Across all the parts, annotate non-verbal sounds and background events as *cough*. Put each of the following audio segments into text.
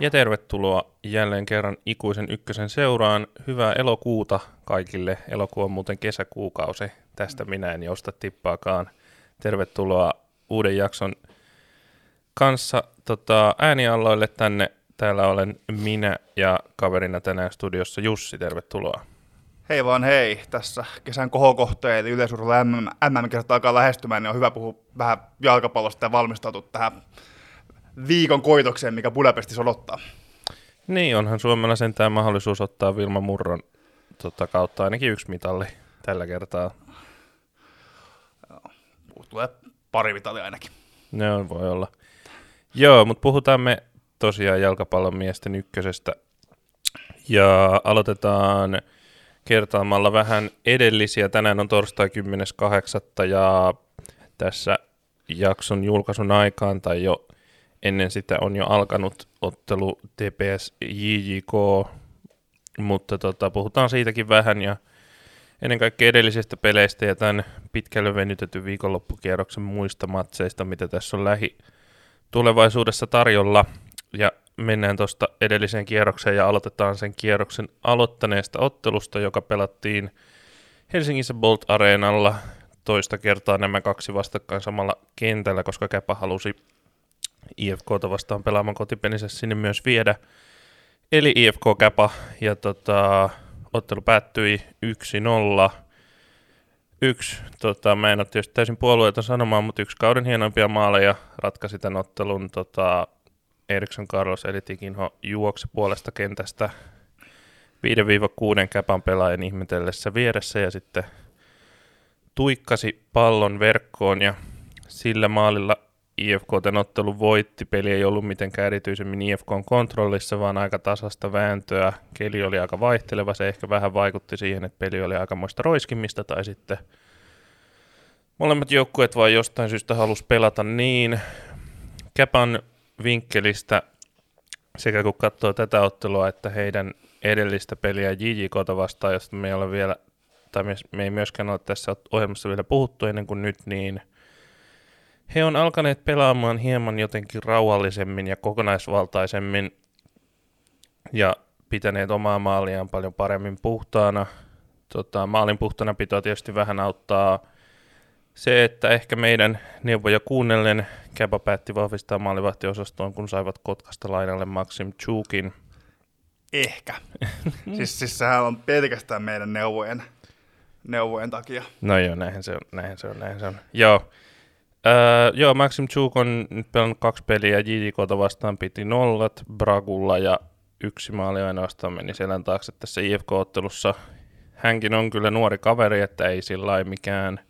Ja tervetuloa jälleen kerran ikuisen ykkösen seuraan. Hyvää elokuuta kaikille. Elokuu on muuten kesäkuukausi. Tästä minä en josta tippaakaan. Tervetuloa uuden jakson kanssa tota, äänialloille tänne. Täällä olen minä ja kaverina tänään studiossa Jussi. Tervetuloa. Hei vaan hei, tässä kesän kohokohteen eli yleisurheilu MM, MM-kesät alkaa lähestymään, niin on hyvä puhua vähän jalkapallosta ja valmistautua tähän viikon koitokseen, mikä Budapestissa odottaa. Niin, onhan Suomella sentään mahdollisuus ottaa Vilma Murron tota, kautta ainakin yksi mitalli tällä kertaa. Tulee pari mitalia ainakin. Ne on, voi olla. Joo, mutta puhutaan me tosiaan jalkapallon miesten ykkösestä. Ja aloitetaan kertaamalla vähän edellisiä. Tänään on torstai 10.8. ja tässä jakson julkaisun aikaan tai jo ennen sitä on jo alkanut ottelu TPS JJK, mutta tota, puhutaan siitäkin vähän ja ennen kaikkea edellisistä peleistä ja tämän pitkälle venytetyn viikonloppukierroksen muista matseista, mitä tässä on lähi tulevaisuudessa tarjolla. Ja mennään tuosta edelliseen kierrokseen ja aloitetaan sen kierroksen aloittaneesta ottelusta, joka pelattiin Helsingissä Bolt Areenalla toista kertaa nämä kaksi vastakkain samalla kentällä, koska Käpä halusi IFKta vastaan pelaamaan kotipelinsä sinne myös viedä. Eli IFK Käpä ja tota, ottelu päättyi 1-0. Yksi, tota, mä en ole tietysti täysin puolueeton sanomaan, mutta yksi kauden hienoimpia maaleja ratkaisi tämän ottelun tota, Eriksson Carlos eli Tikinho juokse puolesta kentästä 5-6 käpan pelaajan ihmetellessä vieressä ja sitten tuikkasi pallon verkkoon ja sillä maalilla IFK tämän ottelun voitti. Peli ei ollut mitenkään erityisemmin IFKn kontrollissa, vaan aika tasasta vääntöä. Keli oli aika vaihteleva, se ehkä vähän vaikutti siihen, että peli oli aikamoista roiskimista tai sitten molemmat joukkueet vaan jostain syystä halusi pelata niin. Käpan vinkkelistä sekä kun katsoo tätä ottelua, että heidän edellistä peliä JJKta vastaan, josta me ei ole vielä, tai me ei myöskään ole tässä ohjelmassa vielä puhuttu ennen kuin nyt, niin he on alkaneet pelaamaan hieman jotenkin rauhallisemmin ja kokonaisvaltaisemmin ja pitäneet omaa maaliaan paljon paremmin puhtaana. Tota, maalin puhtana pitoa tietysti vähän auttaa se, että ehkä meidän neuvoja kuunnellen Käpä päätti vahvistaa maalivahtiosastoon, kun saivat Kotkasta lainalle Maxim Chukin. Ehkä. *laughs* siis, siis sehän on pelkästään meidän neuvojen, neuvojen takia. No joo, näinhän se on, näinhän se on, näinhän se on. Joo, Öö, joo, Maxim Chuk on nyt pelannut kaksi peliä, JJKta vastaan piti nollat, Bragulla ja yksi maali ainoastaan meni selän taakse tässä IFK-ottelussa. Hänkin on kyllä nuori kaveri, että ei sillä mikään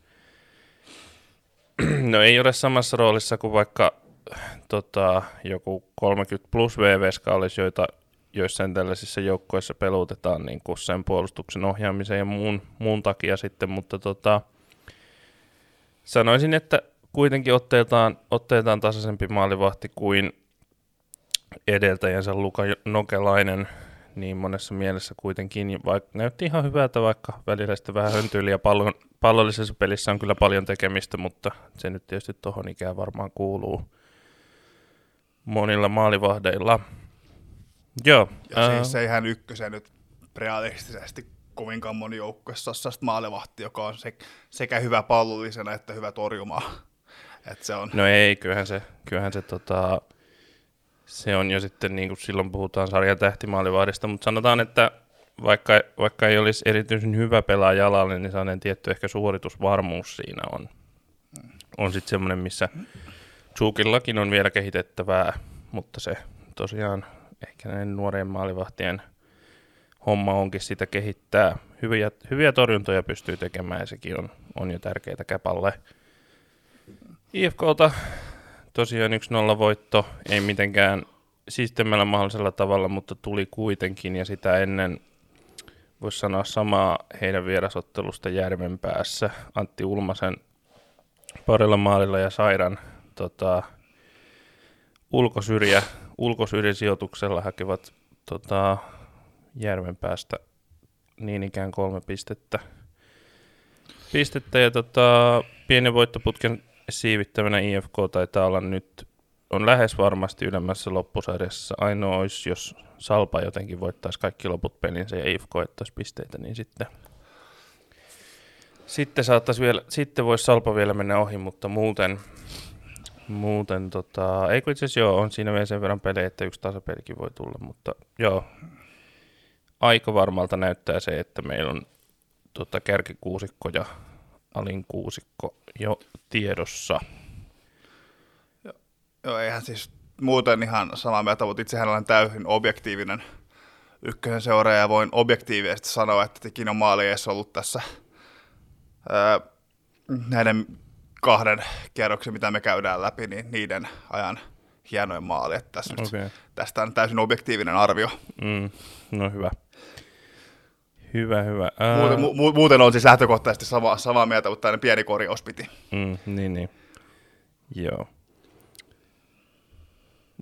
*clears throat* No ei ole samassa roolissa kuin vaikka tota, joku 30 plus VVSK olisi, joita joissain tällaisissa joukkoissa pelutetaan niin kuin sen puolustuksen ohjaamisen ja muun, muun takia sitten, mutta tota, sanoisin, että kuitenkin otteeltaan, otteeltaan tasaisempi maalivahti kuin edeltäjänsä Luka Nokelainen, niin monessa mielessä kuitenkin, vaikka näytti ihan hyvältä, vaikka välillä sitten vähän höntyili ja pallon, pallollisessa pelissä on kyllä paljon tekemistä, mutta se nyt tietysti tuohon ikään varmaan kuuluu monilla maalivahdeilla. Joo. Ja ää... siis eihän ykkösen nyt realistisesti kovinkaan moni joukkueessa maalivahti, joka on se, sekä hyvä pallollisena että hyvä torjumaan. Et se on... No ei, kyllähän se, kyllähän se tota, se on jo sitten, niin kuin silloin puhutaan sarjan tähtimaalivahdista, mutta sanotaan, että vaikka, vaikka ei olisi erityisen hyvä pelaa jalalle, niin sellainen tietty ehkä suoritusvarmuus siinä on. On sitten semmoinen, missä Zukillakin on vielä kehitettävää, mutta se tosiaan ehkä näin nuorien maalivahtien homma onkin sitä kehittää. Hyviä, hyviä torjuntoja pystyy tekemään ja sekin on, on jo tärkeää käpalle. IFKlta tosiaan 1-0 voitto, ei mitenkään siistemmällä mahdollisella tavalla, mutta tuli kuitenkin ja sitä ennen voisi sanoa samaa heidän vierasottelusta Järven päässä. Antti Ulmasen parilla maalilla ja Sairan tota, ulkosyrjä, ulkosyrjäsijoituksella hakevat tota, Järven päästä niin ikään kolme pistettä. pistettä ja tota, pienen voittoputken siivittävänä IFK taitaa olla nyt on lähes varmasti ylemmässä loppusarjassa. Ainoa olisi, jos Salpa jotenkin voittaisi kaikki loput pelinsä ja IFK ottaisi pisteitä, niin sitten, sitten saattaisi vielä, sitten voisi Salpa vielä mennä ohi, mutta muuten, muuten tota, ei kun itse asiassa joo, on siinä vielä sen verran pelejä, että yksi tasapelikin voi tulla, mutta joo, aika varmalta näyttää se, että meillä on tota, kärkikuusikko ja alin kuusikko jo tiedossa. Joo, eihän siis muuten ihan samaa mieltä, mutta itsehän olen täysin objektiivinen ykkösen seuraaja ja voin objektiivisesti sanoa, että tekin on maali edes ollut tässä ää, näiden kahden kierroksen, mitä me käydään läpi, niin niiden ajan hienoin maali. Että tässä okay. nyt, tästä on täysin objektiivinen arvio. Mm, no hyvä. Hyvä, hyvä. Ää... Muuten, mu- muuten on siis lähtökohtaisesti sama, samaa mieltä, mutta tämmöinen pieni korjaus piti. Mm, niin, niin. Joo.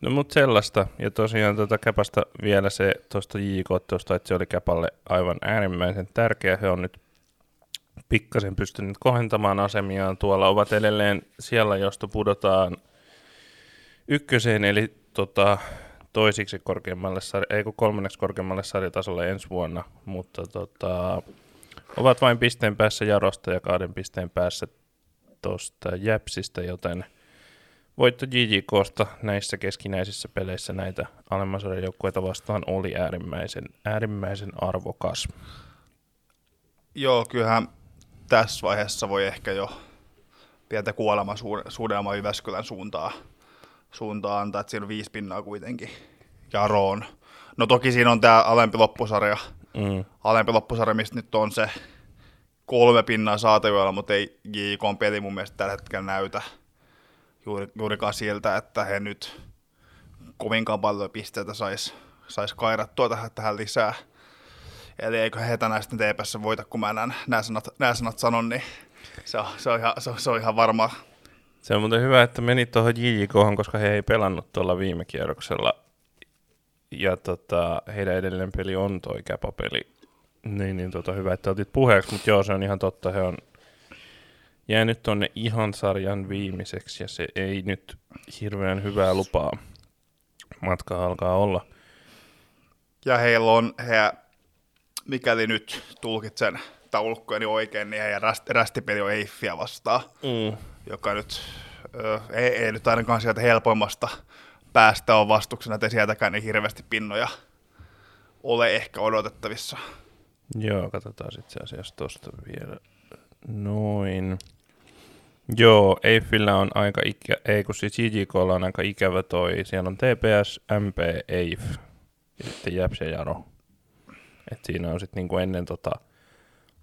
No mut sellaista, ja tosiaan tuota Käpästä vielä se tuosta JK, tuosta, että se oli Käpalle aivan äärimmäisen tärkeä. He on nyt pikkasen pystynyt kohentamaan asemiaan. Tuolla ovat edelleen siellä, josta pudotaan ykköseen, eli tota, toisiksi korkeammalle, ei kun kolmanneksi korkeammalle sarjatasolle ensi vuonna, mutta tota, ovat vain pisteen päässä Jarosta ja kahden pisteen päässä tuosta Jäpsistä, joten voitto JJKsta näissä keskinäisissä peleissä näitä alemman joukkueita vastaan oli äärimmäisen, äärimmäisen arvokas. Joo, kyllähän tässä vaiheessa voi ehkä jo pientä kuolema suudelma Jyväskylän suuntaan, suuntaan antaa, että siinä on viisi pinnaa kuitenkin Jaroon. No toki siinä on tämä alempi loppusarja, mm. alempi loppusarja, mistä nyt on se kolme pinnaa saatavilla, mutta ei JK peli mun mielestä tällä hetkellä näytä juuri, juurikaan siltä, että he nyt kovinkaan paljon pisteitä sais, sais kairattua tähän, tähän lisää. Eli eikö he tänään sitten TPS voita, kun mä nämä, nämä, sanat, nämä sanat sanon, niin se on, se on, ihan, se on, se on ihan varmaa. Se on muuten hyvä, että menit tuohon JJK, koska he ei pelannut tuolla viime kierroksella. Ja tota, heidän edellinen peli on toi käpapeli. Niin, niin tota, hyvä, että otit puheeksi, mutta joo, se on ihan totta. He on jäänyt tonne ihan sarjan viimeiseksi ja se ei nyt hirveän hyvää lupaa matka alkaa olla. Ja heillä on, he, mikäli nyt tulkitsen taulukkojeni oikein, niin heidän räst, rästipeli on Eiffiä vastaan, mm. joka nyt ö, ei, ei, nyt ainakaan sieltä helpoimmasta päästä on vastuksena, että sieltäkään niin hirveästi pinnoja ole ehkä odotettavissa. Joo, katsotaan itse asiassa tuosta vielä noin. Joo, Eiffillä on aika ikä, ei kun siis JJKlla on aika ikävä toi, siellä on TPS, MP, Eiff ja sitten Jäps ja Jaro. Et siinä on sitten niinku ennen tota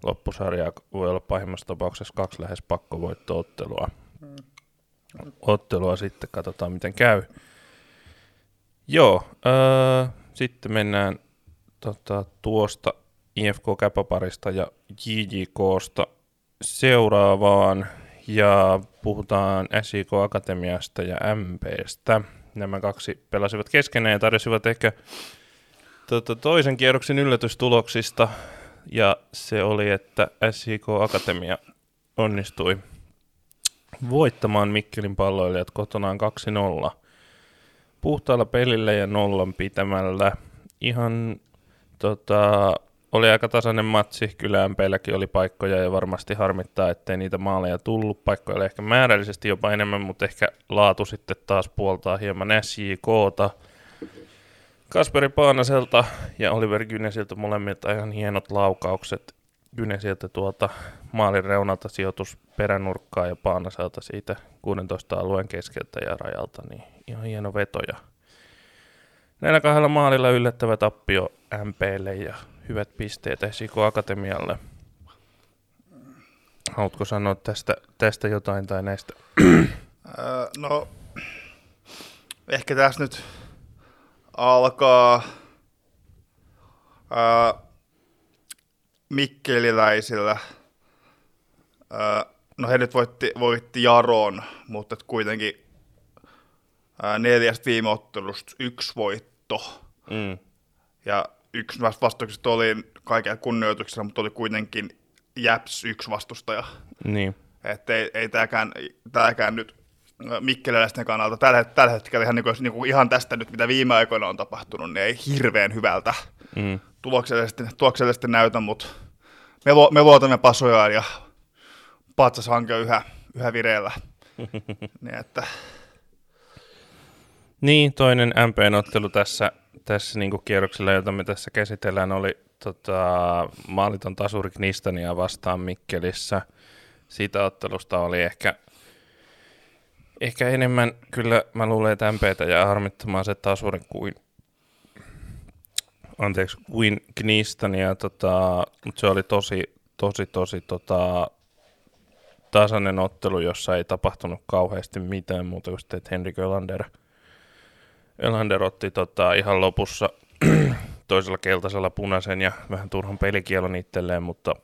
loppusarjaa voi olla pahimmassa tapauksessa kaksi lähes pakkovoitto-ottelua. Ottelua sitten, katsotaan miten käy. Joo, öö, sitten mennään tota, tuosta IFK Käpäparista ja JJKsta seuraavaan ja puhutaan SIK Akatemiasta ja MPstä. Nämä kaksi pelasivat keskenään ja tarjosivat ehkä tuota, toisen kierroksen yllätystuloksista ja se oli, että SIK Akatemia onnistui voittamaan Mikkelin palloilijat kotonaan 2-0 puhtaalla pelillä ja nollan pitämällä. Ihan tota, oli aika tasainen matsi, kyllä MPlläkin oli paikkoja ja varmasti harmittaa, ettei niitä maaleja tullut. Paikkoja oli ehkä määrällisesti jopa enemmän, mutta ehkä laatu sitten taas puoltaa hieman SJKta. Kasperi Paanaselta ja Oliver Gynesiltä molemmilta ihan hienot laukaukset. Gynesiltä tuolta maalin reunalta sijoitus peränurkkaa ja Paanaselta siitä 16 alueen keskeltä ja rajalta, niin ihan hieno veto. Ja näillä kahdella maalilla yllättävä tappio MPlle ja hyvät pisteet Esiko Akatemialle. Haluatko sanoa tästä, tästä jotain tai näistä? no, ehkä tässä nyt alkaa ää, mikkeliläisillä. Ää, no he nyt voitti, voitti Jaron, mutta kuitenkin ää, neljästä viime ottelusta yksi voitto. Mm. Ja yksi vastauksista oli kaiken kunnioituksella, mutta oli kuitenkin Japs yksi vastustaja. Niin. Että ei, ei tämäkään nyt Mikkeliläisten kannalta tällä, tällä hetkellä ihan, niin kuin, niin kuin ihan tästä nyt, mitä viime aikoina on tapahtunut, niin ei hirveän hyvältä mm. tuloksellisesti, tuloksellisesti näytä, mutta me, lu, me luotamme pasojaan ja patsashanke on yhä, yhä vireellä. *laughs* niin, että... niin, toinen MP-ottelu tässä, tässä niin kierroksella, jota me tässä käsitellään, oli tota, maaliton tasuri Knistania vastaan Mikkelissä. Siitä ottelusta oli ehkä, ehkä enemmän, kyllä mä luulen, että MPtä ja harmittamaan se tasuri kuin anteeksi, kuin Knistania, tota, mutta se oli tosi, tosi, tosi tota, tasainen ottelu, jossa ei tapahtunut kauheasti mitään muuta kuin sitten, että Henrik Ölander, Ölander otti tota, ihan lopussa *clears throat* toisella keltaisella punaisen ja vähän turhan pelikielon itselleen, mutta,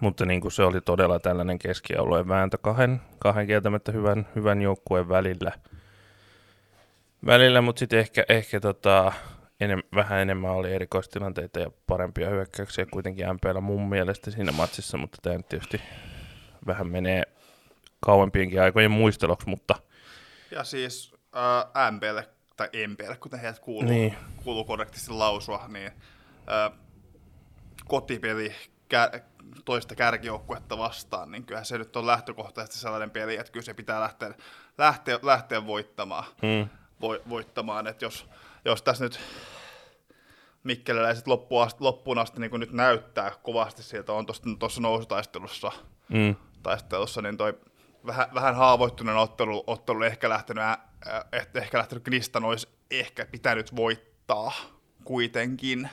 mutta niin kuin se oli todella tällainen keskialueen vääntö kahden, kahden kieltämättä hyvän, hyvän joukkueen välillä. välillä mutta sitten ehkä, ehkä tota, enem, vähän enemmän oli erikoistilanteita ja parempia hyökkäyksiä kuitenkin MPllä mun mielestä siinä matsissa, mutta tämä tietysti vähän menee kauempienkin aikojen muisteloksi, mutta... Ja siis äh, MPlle tai MPlle, kuten heidät kuuluu, niin. kuuluu korrektisti lausua, niin äh, kotipeli kä- toista kärkijoukkuetta vastaan, niin kyllä se nyt on lähtökohtaisesti sellainen peli, että kyllä se pitää lähteä, lähteä, lähteä voittamaan. Hmm. Vo, voittamaan. Että jos, jos tässä nyt mikkeliläiset loppuun asti, loppuun asti niin kuin nyt näyttää kovasti sieltä, on tuossa nousutaistelussa, mm. taistelussa, niin toi vähän, vähän haavoittuneen ottelu, ottelu ehkä lähtenyt, äh, ehkä lähtenyt Gnistan olisi ehkä pitänyt voittaa kuitenkin.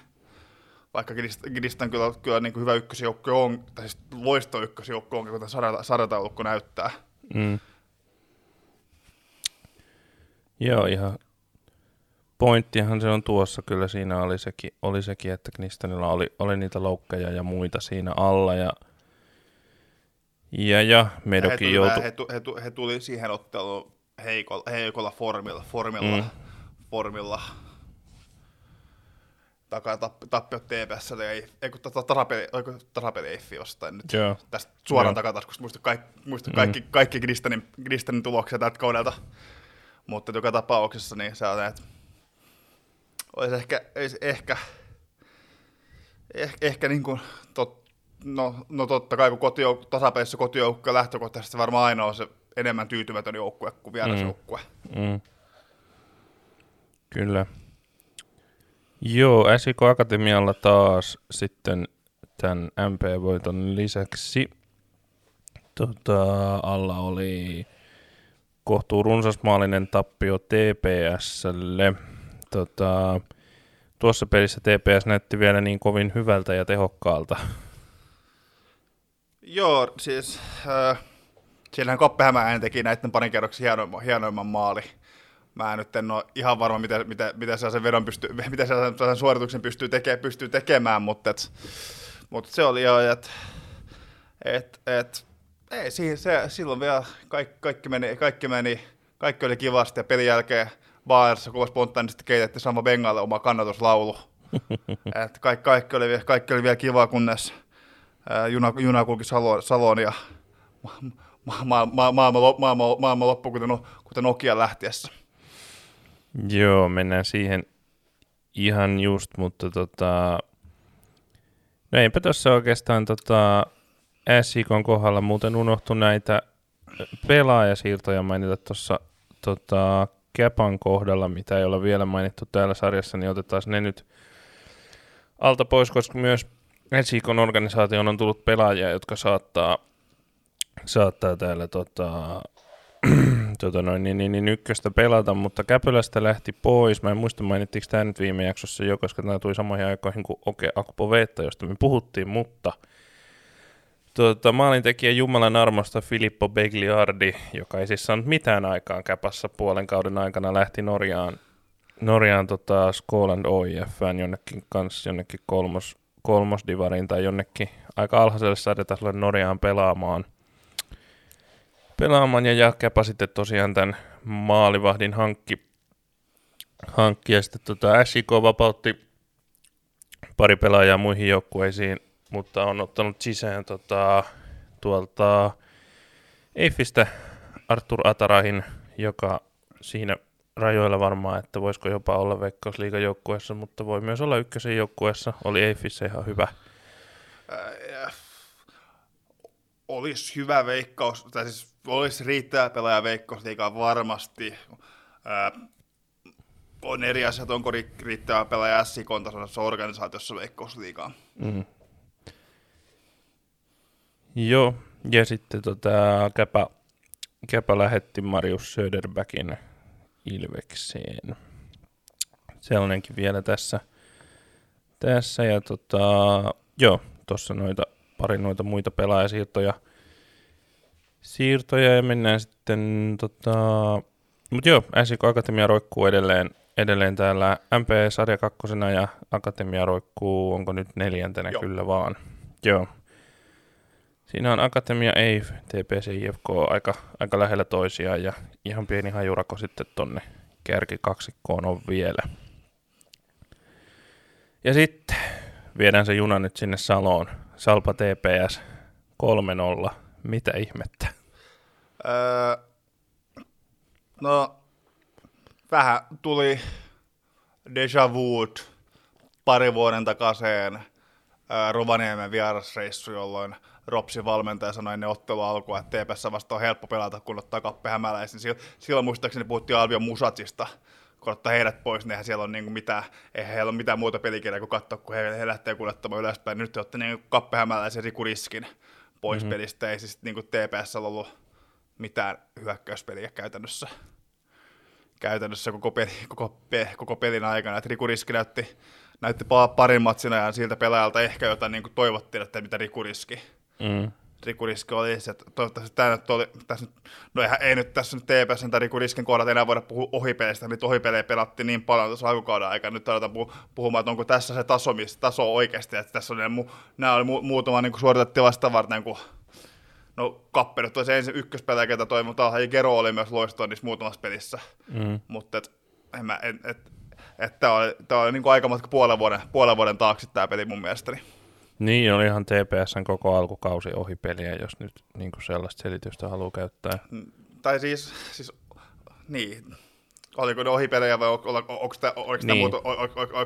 Vaikka Gnistan kyllä, kyllä niin kuin hyvä ykkösjoukko on, tai siis loisto ykkösjoukko on, kuten sarjataulukko näyttää. Mm. Joo, ihan pointtihan se on tuossa, kyllä siinä oli sekin, oli sekin että Knistanilla oli, oli niitä loukkeja ja muita siinä alla, ja ja, ja Medokin joutui... He, he, he, he, tuli siihen otteluun heikolla, heikolla formilla, formilla, mm. formilla takaa tappiot TPS, ei, ei kun tasapeli, tasapeli Eiffi jostain nyt. Joo. Tästä suoraan takataskusta muista, kaikki, muista mm. kaikki, kaikki Gristanin, Gristanin tuloksia tältä kaudelta. Mutta joka tapauksessa niin se on, että olisi ehkä, olisi ehkä, ehkä, ehkä niin kuin tot, no, no totta kai kun kotijouk- tasapelissä kotijoukkue lähtökohtaisesti varmaan aina on se enemmän tyytymätön joukkue kuin vierasjoukkue. Mm. Mm. Kyllä. Joo, SIK Akatemialla taas sitten tämän MP-voiton lisäksi tota, alla oli kohtuu runsasmaallinen tappio TPSlle. Tota, tuossa pelissä TPS näytti vielä niin kovin hyvältä ja tehokkaalta. Joo, siis äh, siellähän Koppehämäen teki näiden parin kerroksen hienoimman, hienoimman maali. Mä nyt en ole ihan varma, mitä, mitä, mitä se sen vedon pystyy, *laughs* mitä se sen suorituksen pystyy, teke, pystyy tekemään, mutta, et, mutta se oli jo, että et, et, ei, siihen, se, silloin vielä kaikki, kaikki, meni, kaikki meni, kaikki oli kivasti ja pelin jälkeen baarissa kuva spontaanisti keitettiin sama Bengalle oma kannatuslaulu. *laughs* että kaikki, kaikki, oli, kaikki oli vielä kiva, kunnes juna, juna kulki Saloon, Saloon ja ma, ma, ma, maailma, maailma, maailma loppui kuten, kuten Nokia lähtiessä. Joo, mennään siihen ihan just, mutta tota, no eipä tuossa oikeastaan tota, SIKon kohdalla muuten unohtu näitä pelaajasiirtoja mainita tuossa tota, Käpan kohdalla, mitä ei ole vielä mainittu täällä sarjassa, niin otetaan ne nyt alta pois, koska myös Etsikon organisaation on tullut pelaajia, jotka saattaa, saattaa täällä tota, tota noin, niin, niin, niin, ykköstä pelata, mutta Käpylästä lähti pois. Mä en muista mainittiinko tämä nyt viime jaksossa jo, koska tämä tuli samoihin aikoihin kuin Oke Akpo Veetta, josta me puhuttiin, mutta tota, maalintekijä Jumalan armosta Filippo Begliardi, joka ei siis saanut mitään aikaan Käpässä puolen kauden aikana, lähti Norjaan, Norjaan tota, Skåland OIFään jonnekin kanssa jonnekin kolmos, kolmosdivariin tai jonnekin aika alhaiselle sarjatasolle Norjaan pelaamaan. Pelaamaan ja Jakepa sitten tosiaan tämän maalivahdin hankki, hankki ja sitten tota SIK vapautti pari pelaajaa muihin joukkueisiin, mutta on ottanut sisään tota, tuolta Eiffistä Artur Atarahin, joka siinä rajoilla varmaan, että voisiko jopa olla Veikkausliigan joukkueessa, mutta voi myös olla ykkösen joukkueessa. Oli Eiffissä ihan hyvä. Äh, olisi hyvä veikkaus, tai siis olisi riittävä pelaaja veikkausliigaa varmasti. Äh, on eri asia, onko ri- riittävä pelaaja SIKon tasoisessa organisaatiossa veikkausliigaa. Mm. Joo, ja sitten tota, Käpä, Käpä lähetti Marius Söderbergin Ilvekseen. Sellainenkin vielä tässä. Tässä ja tota, joo, tuossa noita, pari noita muita pelaajasiirtoja. Siirtoja ja mennään sitten tota, mutta joo, SIK Akatemia roikkuu edelleen, edelleen täällä MP-sarja kakkosena ja Akatemia roikkuu, onko nyt neljäntenä Joo. kyllä vaan. Joo. Siinä on Akatemia EIF, TPC, IFK aika, aika lähellä toisiaan ja ihan pieni hajurako sitten tonne kärkikaksikkoon on vielä. Ja sitten viedään se juna nyt sinne Saloon. Salpa TPS 3-0. Mitä ihmettä? Öö, no, vähän tuli deja vu pari vuoden takaisin öö, Rovaniemen vierasreissu, jolloin Ropsin valmentaja sanoi ennen ottelua alkua, että TPS vasta on helppo pelata, kun ottaa kappe hämäläisiin. Silloin, silloin muistaakseni puhuttiin Albion Musatsista, kun ottaa heidät pois, niin eihän siellä on niinku mitään, eihän heillä ole mitään muuta pelikirjaa kuin katsoa, kun he, he lähtee kuljettamaan ylöspäin. Nyt te olette niinku kappe hämäläisen rikuriskin pois mm-hmm. pelistä, ei siis niinku TPS ollut mitään hyökkäyspeliä käytännössä. Käytännössä koko, peli, koko, pe, koko pelin aikana. Et Riku Riski näytti, näytti pa- parin matsin ajan siltä pelaajalta ehkä jotain niin kuin toivottiin, että mitä Riku Riski. Mm. Riku Riski oli se, että toivottavasti tämä nyt oli, tässä nyt, no eihän, ei nyt tässä nyt TPS tai Riku Riskin kohdalla enää voida puhua ohipeleistä, niitä ohipelejä pelattiin niin paljon tuossa alkukauden aikana, nyt aletaan puh- puhumaan, että onko tässä se taso, missä taso oikeasti, että tässä oli, mu, nämä oli mu, muutama niin suoritettiin vasta varten, kun No Kappe nyt oli se ensin ykköspelejä, ketä toi, mutta ja Gero oli myös loistava niissä muutamassa pelissä. Mm. Mutta et, en mä, et, et, et tää oli, tää oli niinku aikamatka puolen vuoden, puolen vuoden taakse tämä peli mun mielestäni. Niin, oli ihan TPSn koko alkukausi ohi peliä, jos nyt niin sellaista selitystä haluaa käyttää. Mm, Tai siis, siis niin, oliko ne ohipelejä vai on, on, onko Niin. niin.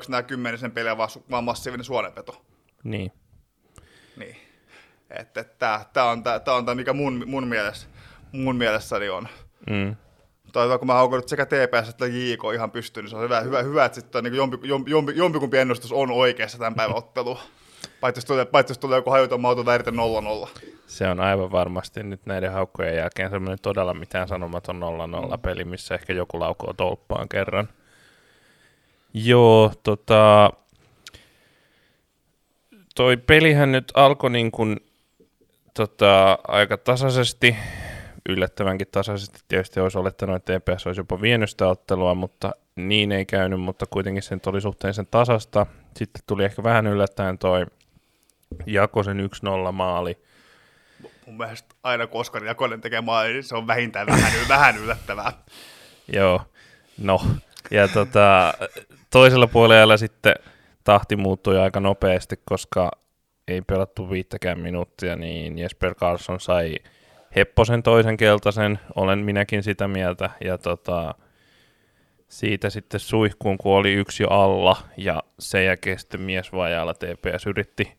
nämä kymmenisen peliä vaan, vaan massiivinen suonenveto? Niin. Niin. Että et, tämä tää on tämä on tää, mikä mun, mun, mielessä, mun mielessäni on. Mm. Toivon, kun mä haukon nyt sekä TPS että JK ihan pystyyn, niin se on hyvä, hyvä, hyvä että sitten niin jompi, jompi, jompi, jompikumpi ennustus on oikeassa tämän päivän ottelu. Paitsi jos tulee, paitsi jos tulee joku hajuton mauton vääritä 0-0. Se on aivan varmasti nyt näiden haukkojen jälkeen semmoinen todella mitään sanomaton 0-0 peli, missä ehkä joku laukoo tolppaan kerran. Joo, tota... Toi pelihän nyt alkoi niin kuin, tota, aika tasaisesti, yllättävänkin tasaisesti. Tietysti olisi olettanut, että TPS olisi jopa vienyt sitä ottelua, mutta niin ei käynyt, mutta kuitenkin se nyt oli suhteellisen tasasta. Sitten tuli ehkä vähän yllättäen toi Jakosen 1-0 maali. Mun mielestä aina kun Oskari Jakonen tekee maali, niin se on vähintään vähän, vähän yllättävää. Joo, no. Ja tota, toisella puolella sitten tahti muuttui aika nopeasti, koska ei pelattu viittäkään minuuttia, niin Jesper Karlsson sai Hepposen toisen keltaisen, olen minäkin sitä mieltä, ja tota, siitä sitten suihkuun, kun oli yksi jo alla, ja sen jälkeen sitten miesvajaalla TPS yritti,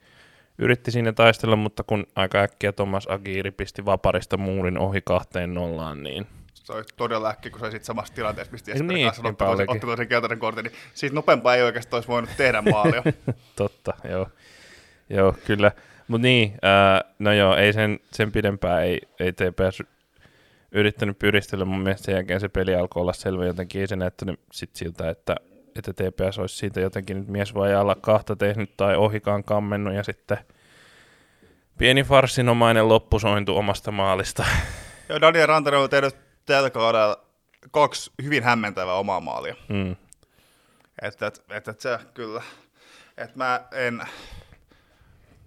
yritti siinä taistella, mutta kun aika äkkiä Thomas Agiri pisti vaparista muurin ohi kahteen nollaan, niin Se oli todella äkkiä, kun se oli sit samassa tilanteessa, mistä Jesper Niin, kanssa otti, olikin. otti toisen keltaisen kortin, niin siitä nopeampaa ei oikeastaan olisi voinut tehdä maalia. *laughs* Totta, joo. Joo, kyllä. Mutta niin, ää, no joo, ei sen, sen pidempään ei, ei TPS yrittänyt pyristellä. Mun mielestä sen jälkeen se peli alkoi olla selvä jotenkin. Ei se näyttänyt sit siltä, että, että TPS olisi siitä jotenkin nyt miesvajalla kahta tehnyt tai ohikaan kammennut ja sitten pieni farsinomainen loppusointu omasta maalista. *laughs* Joo, Daniel Rantanen on tehnyt tällä kaudella kaksi hyvin hämmentävää omaa maalia. Mm. Että et, et, et se kyllä, että mä en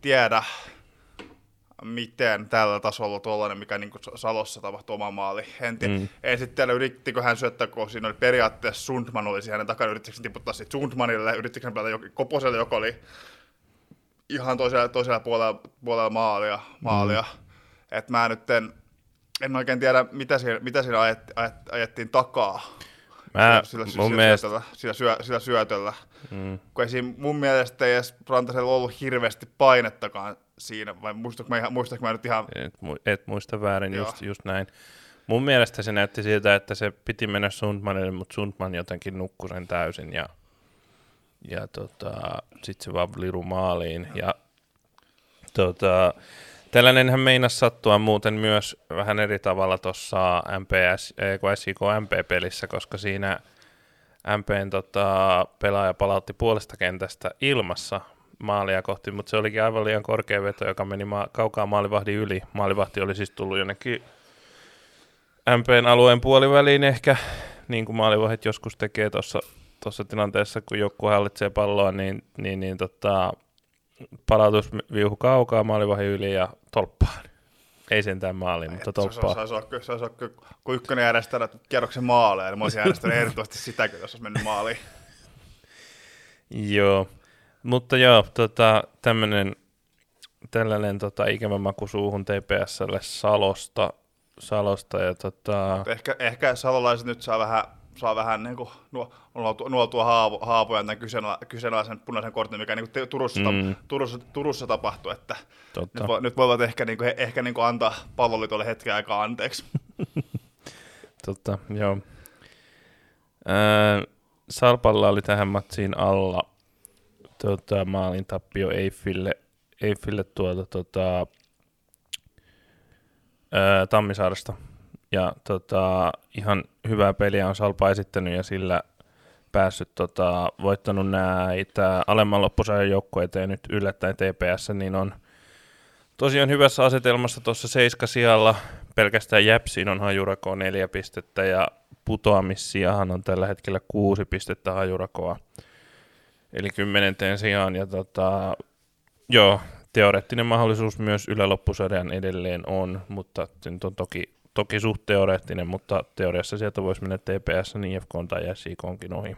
tiedä, miten tällä tasolla tuollainen, mikä niin Salossa tapahtui oma maali. En, Mm. en sitten yrittikö hän syöttää, kun siinä oli periaatteessa Sundman olisi hänen takana, yrittikö tiputtaa siitä Sundmanille, yrittikö hän pelata Koposelle, joka oli ihan toisella, toisella puolella, puolella maalia. maalia. Mm. Että mä nyt en, en oikein tiedä, mitä siinä, mitä siinä ajet, ajet, ajettiin takaa. Mä, sillä, mun sillä, mielestä, syötöllä, sillä, syö, sillä syötöllä. mm, Kun ei siinä mun mielestä ei edes Rantasella ollut hirveästi painettakaan siinä, vai muistatko mä, ihan, muistatko mä nyt ihan... et, et muista väärin, Joo. just, just näin. Mun mielestä se näytti siltä, että se piti mennä Sundmanille, mutta Sundman jotenkin nukkui sen täysin ja, ja tota, sitten se vaan liru maaliin. Ja, tota, tällainenhän meinasi sattua muuten myös vähän eri tavalla tuossa MPS, SIK MP-pelissä, koska siinä MPn tota, pelaaja palautti puolesta kentästä ilmassa maalia kohti, mutta se olikin aivan liian korkea veto, joka meni ma- kaukaa maalivahdin yli. Maalivahti oli siis tullut jonnekin MPn alueen puoliväliin ehkä, niin kuin maalivahdit joskus tekee tuossa tuossa tilanteessa, kun joku hallitsee palloa, niin, niin, niin tota, palautus viuhu kaukaa maalivahdin yli ja tolppaan. Ei sentään maaliin, mutta Se, se, tolppaan. se, se, se, kun ykkönen järjestää kierroksen maaleja, niin mä olisin äänestänyt *laughs* erityisesti sitäkin, jos olisi mennyt maaliin. Joo, mutta joo, tota, tämmönen, tällainen tota, ikävä maku suuhun TPSlle Salosta, Salosta ja tota, Ehkä, ehkä salolaiset nyt saa vähän, saa vähän niin kuin nuo, nuoltua, haavo, haavoja tämän kyseenala, kyseenalaisen punaisen kortin, mikä niin kuin Turussa, mm. Turussa, Turussa tapahtui, että tota, nyt, vo, nyt voivat ehkä, niin kuin, ehkä niin kuin antaa palloliitolle hetken aikaa anteeksi. *laughs* tota, joo. Ää, Salpalla oli tähän matsiin alla tota, maalin tappio Eiffille, Eiffille tuolta tota, ää, Tammisaaresta. Ja tota, ihan hyvää peliä on Salpa esittänyt ja sillä päässyt tota, voittanut näitä alemman loppusajan joukkueita ja nyt yllättäen TPS, niin on tosiaan hyvässä asetelmassa tuossa seiska sijalla. Pelkästään Jäpsiin on hajurakoa neljä pistettä ja putoamissijahan on tällä hetkellä kuusi pistettä hajurakoa. Eli kymmenenteen sijaan. Ja tota, joo, teoreettinen mahdollisuus myös yläloppusarjan edelleen on, mutta se nyt on toki, toki suht teoreettinen, mutta teoriassa sieltä voisi mennä TPS, IFK tai SIKonkin ohi.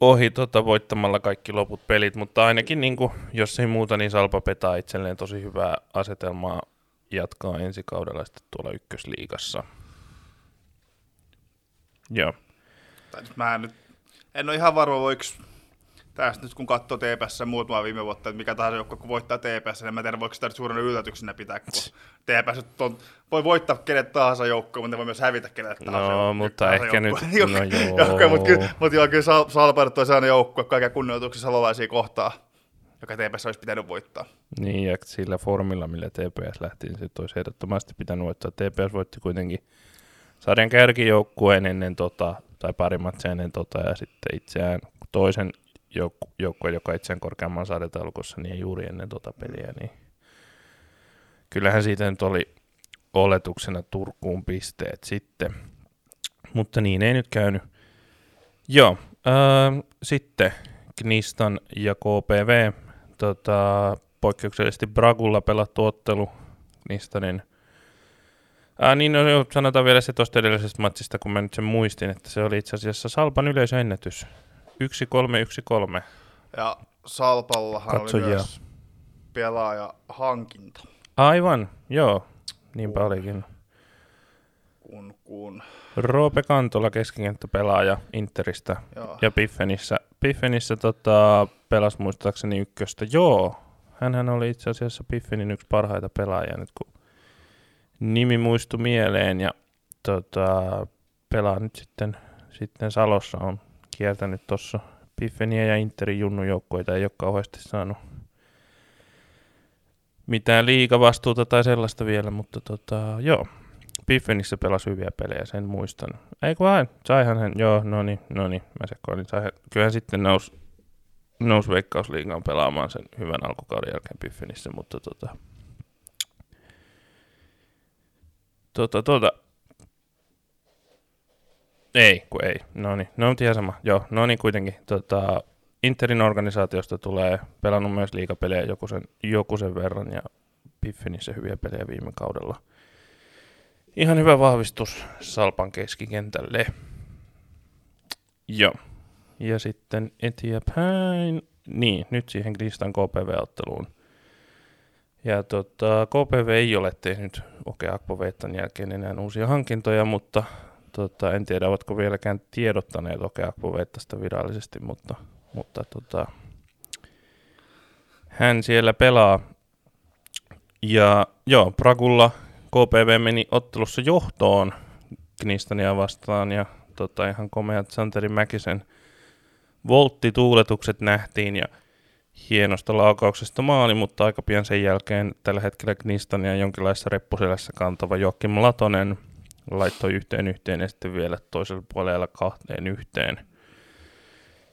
Ohi tota, voittamalla kaikki loput pelit, mutta ainakin niin kuin, jos ei muuta, niin Salpa petaa itselleen tosi hyvää asetelmaa jatkaa ensi kaudella sitten tuolla ykkösliigassa. Joo. Tai nyt mä nyt, en ole ihan varma, voiko tästä nyt kun katsoo TPS muutama viime vuotta, että mikä tahansa joukkue kun voittaa TPS, niin mä tiedän, voiko sitä nyt suurena yllätyksenä pitää, kun TPS nyt on, voi voittaa kenet tahansa joukkoon, mutta ne voi myös hävitä kenet tahansa No, joukkoon. mutta ehkä nyt- joukkoon. no *laughs* joo. Joukkoon, mutta kyllä, mutta joo, kyllä Sal- nyt on sellainen joukkue kaiken kunnioituksen salolaisia kohtaa, joka TPS olisi pitänyt voittaa. Niin, ja sillä formilla, millä TPS lähti, niin se olisi ehdottomasti pitänyt voittaa. TPS voitti kuitenkin sarjan kärkijoukkueen ennen tota, tai pari matsia ennen tota, ja sitten itseään toisen jouk- joukkueen, joka itseään korkeamman sarjataulukossa, niin juuri ennen tota peliä, niin kyllähän siitä nyt oli oletuksena Turkuun pisteet sitten. Mutta niin ei nyt käynyt. Joo, äh, sitten Knistan ja KPV tota, poikkeuksellisesti Bragulla pelattu ottelu Knistanin. Ää, niin no, sanotaan vielä se tuosta edellisestä matsista, kun mä nyt sen muistin, että se oli itse asiassa Salpan yleisöennätys. 1-3-1-3. Ja Salpallahan Katsojia. oli myös pelaaja hankinta, Aivan, joo, niinpä olikin. kun, kun Roope Kantola keskikenttäpelaaja Interistä joo, ja Piffenissä, Piffenissä tota, pelasi muistaakseni ykköstä. Joo, hänhän oli itse asiassa Piffenin yksi parhaita pelaajia nyt kun nimi muistui mieleen ja tota, pelaa nyt sitten, sitten Salossa on kiertänyt tuossa Piffeniä ja Interin junnujoukkoita ei ole kauheasti saanut mitään liikavastuuta tai sellaista vielä, mutta tota, joo, Piffenissä pelasi hyviä pelejä, sen muistan. Eikö vain? Saihan hän, joo, no niin, no niin, mä sekoilin. Saihan, kyllähän sitten nousi nous Veikkausliigaan pelaamaan sen hyvän alkukauden jälkeen Piffenissä, mutta tota, tota, tota, ei, kun ei, no niin, no mutta ihan sama, joo, no niin kuitenkin, tota, Interin organisaatiosta tulee pelannut myös liikapelejä joku sen, joku sen verran ja Piffenissä hyviä pelejä viime kaudella. Ihan hyvä vahvistus Salpan keskikentälle. Joo. Ja sitten eteenpäin. Niin, nyt siihen Kristan KPV-otteluun. Ja tota, KPV ei ole tehnyt Oke Akpoveitan jälkeen enää uusia hankintoja, mutta tota, en tiedä, ovatko vieläkään tiedottaneet Oke Akpoveittasta virallisesti, mutta, mutta tota, hän siellä pelaa. Ja joo, Pragulla KPV meni ottelussa johtoon Knistania vastaan ja tota, ihan komeat Santeri Mäkisen volttituuletukset nähtiin ja hienosta laukauksesta maali, mutta aika pian sen jälkeen tällä hetkellä Knistania jonkinlaisessa reppuselässä kantava Joakim Latonen laittoi yhteen yhteen ja sitten vielä toisella puolella kahteen yhteen.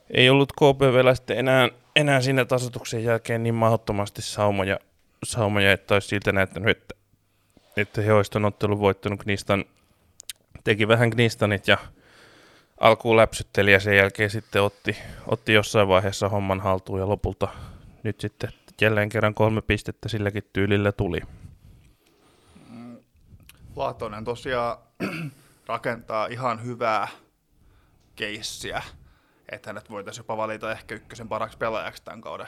Ei ollut KPVllä sitten enää, enää siinä tasotuksen jälkeen niin mahdottomasti saumoja, saumoja että olisi siltä näyttänyt, että, että he olisivat ottelun voittanut Knistan. Teki vähän Knistanit ja alkuun läpsytteli ja sen jälkeen sitten otti, otti jossain vaiheessa homman haltuun ja lopulta nyt sitten jälleen kerran kolme pistettä silläkin tyylillä tuli. Latonen tosiaan *clears throat* rakentaa ihan hyvää keissiä, että hänet voitaisiin jopa valita ehkä ykkösen paraksi pelaajaksi tämän kauden,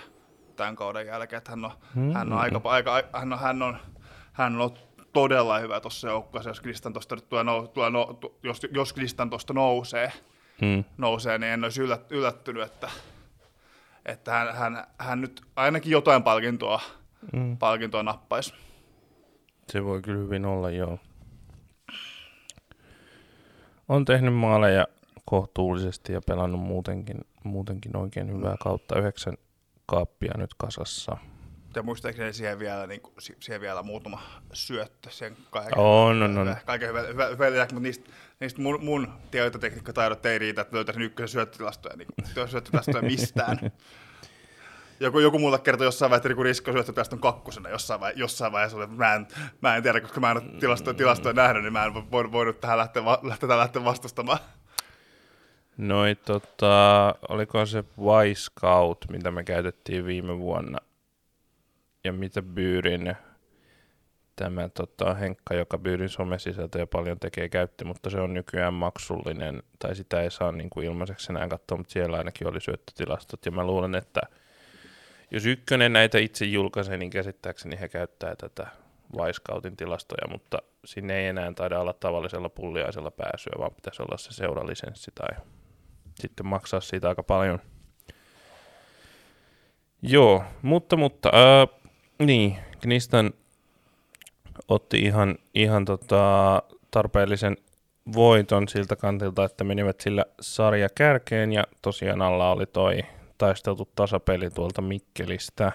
tämän kauden jälkeen. Että hän, on, mm-hmm. hän on aika, aika hän on, hän on, hän on todella hyvä tuossa joukkueessa, jos Kristan tuosta tulee no, jos, jos Kristan tuosta nousee, hmm. nousee, niin en olisi yllät, yllättynyt, että, että hän, hän, hän, nyt ainakin jotain palkintoa, hmm. palkintoa nappaisi. Se voi kyllä hyvin olla, joo. On tehnyt maaleja kohtuullisesti ja pelannut muutenkin, muutenkin oikein hyvää kautta. Yhdeksän kaappia nyt kasassa ja muistaakseni siihen vielä, niin kuin, siihen vielä muutama syöttö sen kaiken. On, on, on. Kaiken hyvä, hyvä, hyvä hyvä mutta niistä, niistä mun, mun tietotekniikkataidot ei riitä, että löytäisin ykkösen syöttötilastoja, niin, syöttötilastoja mistään. *laughs* joku, joku mulle kertoi jossain vaiheessa, että riski syöttötilasta on kakkosena jossain, vai, jossain vaiheessa. Mä en, mä en tiedä, koska mä en ole tilastoja, tilastoja nähnyt, niin mä en voinut, voinut tähän lähteä, lähteä, lähteä vastustamaan. Noi tota, oliko se Y-Scout, mitä me käytettiin viime vuonna, ja mitä Byyrin tämä tota, Henkka, joka Byyrin somesisältöjä paljon tekee, käytti, mutta se on nykyään maksullinen, tai sitä ei saa niin kuin ilmaiseksi enää katsoa, mutta siellä ainakin oli syöttötilastot, ja mä luulen, että jos ykkönen näitä itse julkaisee, niin käsittääkseni he käyttää tätä Vaiskautin tilastoja, mutta sinne ei enää taida olla tavallisella pulliaisella pääsyä, vaan pitäisi olla se seuralisenssi tai sitten maksaa siitä aika paljon. Joo, mutta, mutta ää, niin, Knistan otti ihan, ihan tota tarpeellisen voiton siltä kantilta, että menivät sillä sarja kärkeen ja tosiaan alla oli toi taisteltu tasapeli tuolta Mikkelistä.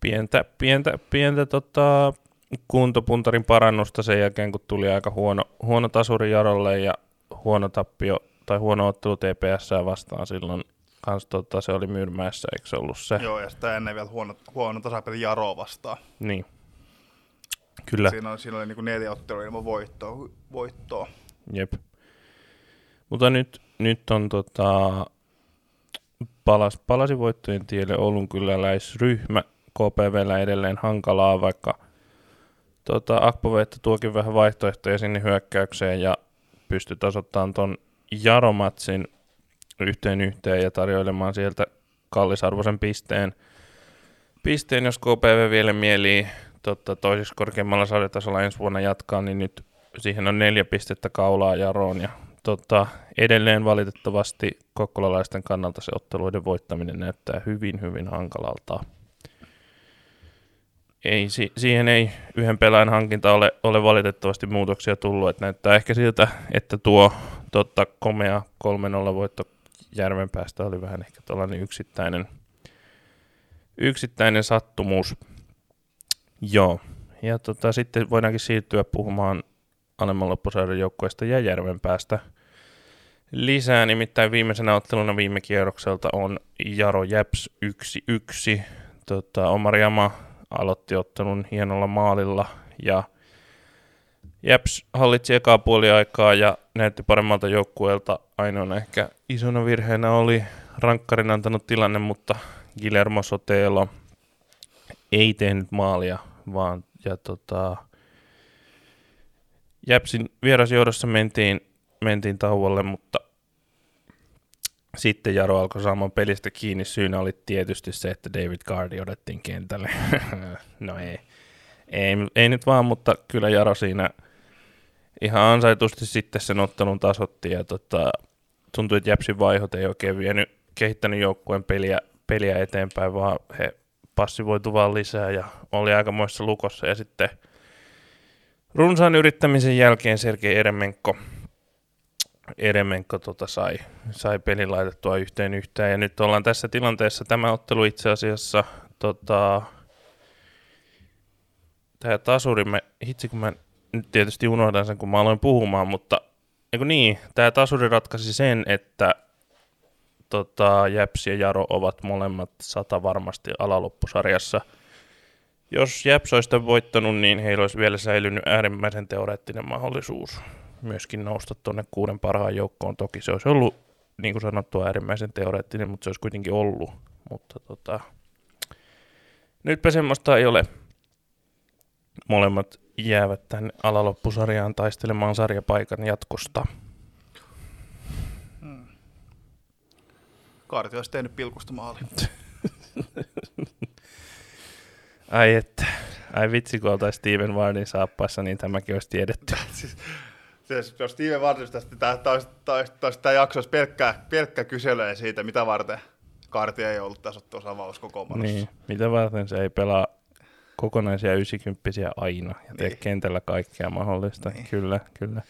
Pientä, pientä, pientä tota, kuntopuntarin parannusta sen jälkeen, kun tuli aika huono, huono tasuri Jarolle ja huono tappio tai huono ottelu TPS vastaan silloin kans tota, se oli Myyrmäessä, eikö se ollut se? Joo, ja sitä ennen vielä huono, huono tasapeli Jaro vastaan. Niin. Kyllä. Siinä, on, siinä oli niin neljä ottelua ilman voittoa. voittoa. Jep. Mutta nyt, nyt on tota, palas, palasi voittojen tielle Oulun kyläläisryhmä. KPVllä edelleen hankalaa, vaikka tota, Akpovetta tuokin vähän vaihtoehtoja sinne hyökkäykseen ja pystyi tasoittamaan ton Jaromatsin yhteen yhteen ja tarjoilemaan sieltä kallisarvoisen pisteen. Pisteen, jos KPV vielä mielii totta, toisiksi korkeammalla sarjatasolla ensi vuonna jatkaa, niin nyt siihen on neljä pistettä kaulaa Jaroon ja tota, edelleen valitettavasti kokkolalaisten kannalta se otteluiden voittaminen näyttää hyvin, hyvin hankalalta. Ei, si- siihen ei yhden pelaajan hankinta ole, ole valitettavasti muutoksia tullut, että näyttää ehkä siltä, että tuo totta, komea 3-0 voitto Järvenpäästä oli vähän ehkä tällainen yksittäinen, yksittäinen sattumus. Joo, ja tota, sitten voidaankin siirtyä puhumaan alemman loppusarjan joukkueesta ja Järvenpäästä lisää. Nimittäin viimeisenä otteluna viime kierrokselta on Jaro Jäps 1-1. Tota, Omar Jama aloitti ottelun hienolla maalilla ja Jeps hallitsi ekaa puoli aikaa ja näytti paremmalta joukkueelta. Ainoana ehkä isona virheenä oli rankkarin antanut tilanne, mutta Guillermo Sotelo ei tehnyt maalia, vaan ja tota, Jäpsin vierasjohdossa mentiin, mentiin tauolle, mutta sitten Jaro alkoi saamaan pelistä kiinni. Syynä oli tietysti se, että David Cardi odettiin kentälle. *laughs* no ei. ei. Ei nyt vaan, mutta kyllä Jaro siinä ihan ansaitusti sitten sen ottelun tasotti. Ja tota, tuntui, että Jäpsin vaihot ei oikein vienyt, kehittänyt joukkueen peliä, peliä eteenpäin, vaan he passivoitu vaan lisää ja oli aikamoissa lukossa. Ja sitten runsaan yrittämisen jälkeen Sergei Eremenko Eremenko tota sai, sai pelin laitettua yhteen yhteen. Ja nyt ollaan tässä tilanteessa. Tämä ottelu itse asiassa, tota, tämä tasuri, me, hitsi kun mä nyt tietysti unohdan sen, kun mä aloin puhumaan, mutta niin, niin tämä tasuri ratkaisi sen, että tota, Jäps ja Jaro ovat molemmat sata varmasti alaloppusarjassa. Jos Jäps olisi voittanut, niin heillä olisi vielä säilynyt äärimmäisen teoreettinen mahdollisuus myöskin nousta tuonne kuuden parhaan joukkoon. Toki se olisi ollut, niin kuin sanottu, äärimmäisen teoreettinen, mutta se olisi kuitenkin ollut. Mutta tota, nytpä semmoista ei ole. Molemmat jäävät tänne alaloppusarjaan taistelemaan sarjapaikan jatkosta. Hmm. Kaarti olisi tehnyt pilkusta maali. *laughs* Ai että, ai vitsi kun oltaisiin Steven Vardin saappaissa, niin tämäkin olisi tiedetty. *laughs* siis, siis, jos Steven Vardin tästä, tämä, tämä, jakso olisi pelkkä, pelkkä kyselyä siitä, mitä varten Kaarti ei ollut tässä tuossa avauskokoonpanossa. Niin, mitä varten se ei pelaa kokonaisia 90 aina ja tee niin. kentällä kaikkea mahdollista. Niin. Kyllä, kyllä.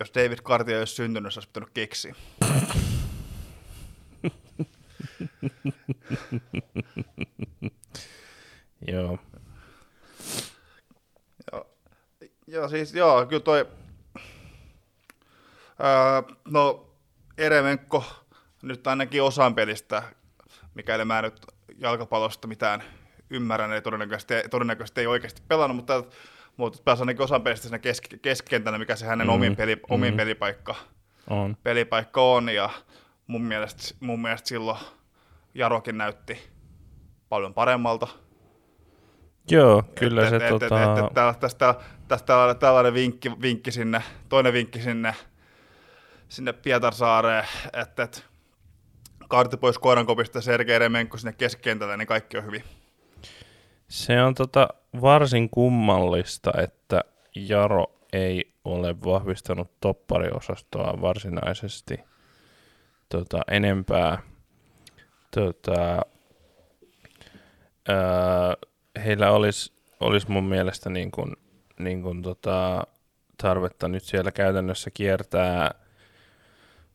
Jos David Cartier olisi syntynyt, se olisi pitänyt keksiä. *laughs* joo. joo. Joo, siis joo, kyllä toi, öö, no Eremenko nyt ainakin osan pelistä, mikäli mä nyt jalkapallosta mitään ymmärrän, ei todennäköisesti, todennäköisesti ei oikeasti pelannut, mutta, mutta pääsi ainakin osan pelistä siinä kesk- keskentänä, mikä se hänen mm, omin, peli, omin mm. pelipaikka, on. pelipaikka on, ja mun mielestä, mun mielestä silloin Jarokin näytti paljon paremmalta. Joo, kyllä et, se et, tota... Et, et, et, tästä, tästä tällainen, tällainen vinkki, vinkki sinne, toinen vinkki sinne, sinne Pietarsaareen, että et, kaarti pois koirankopista ja Sergei Remenko sinne keskikentälle, niin kaikki on hyvin. Se on tota varsin kummallista, että Jaro ei ole vahvistanut toppariosastoa varsinaisesti tota, enempää. Tota, ää, heillä olisi, olisi mun mielestä niin kuin, niin kuin tota, tarvetta nyt siellä käytännössä kiertää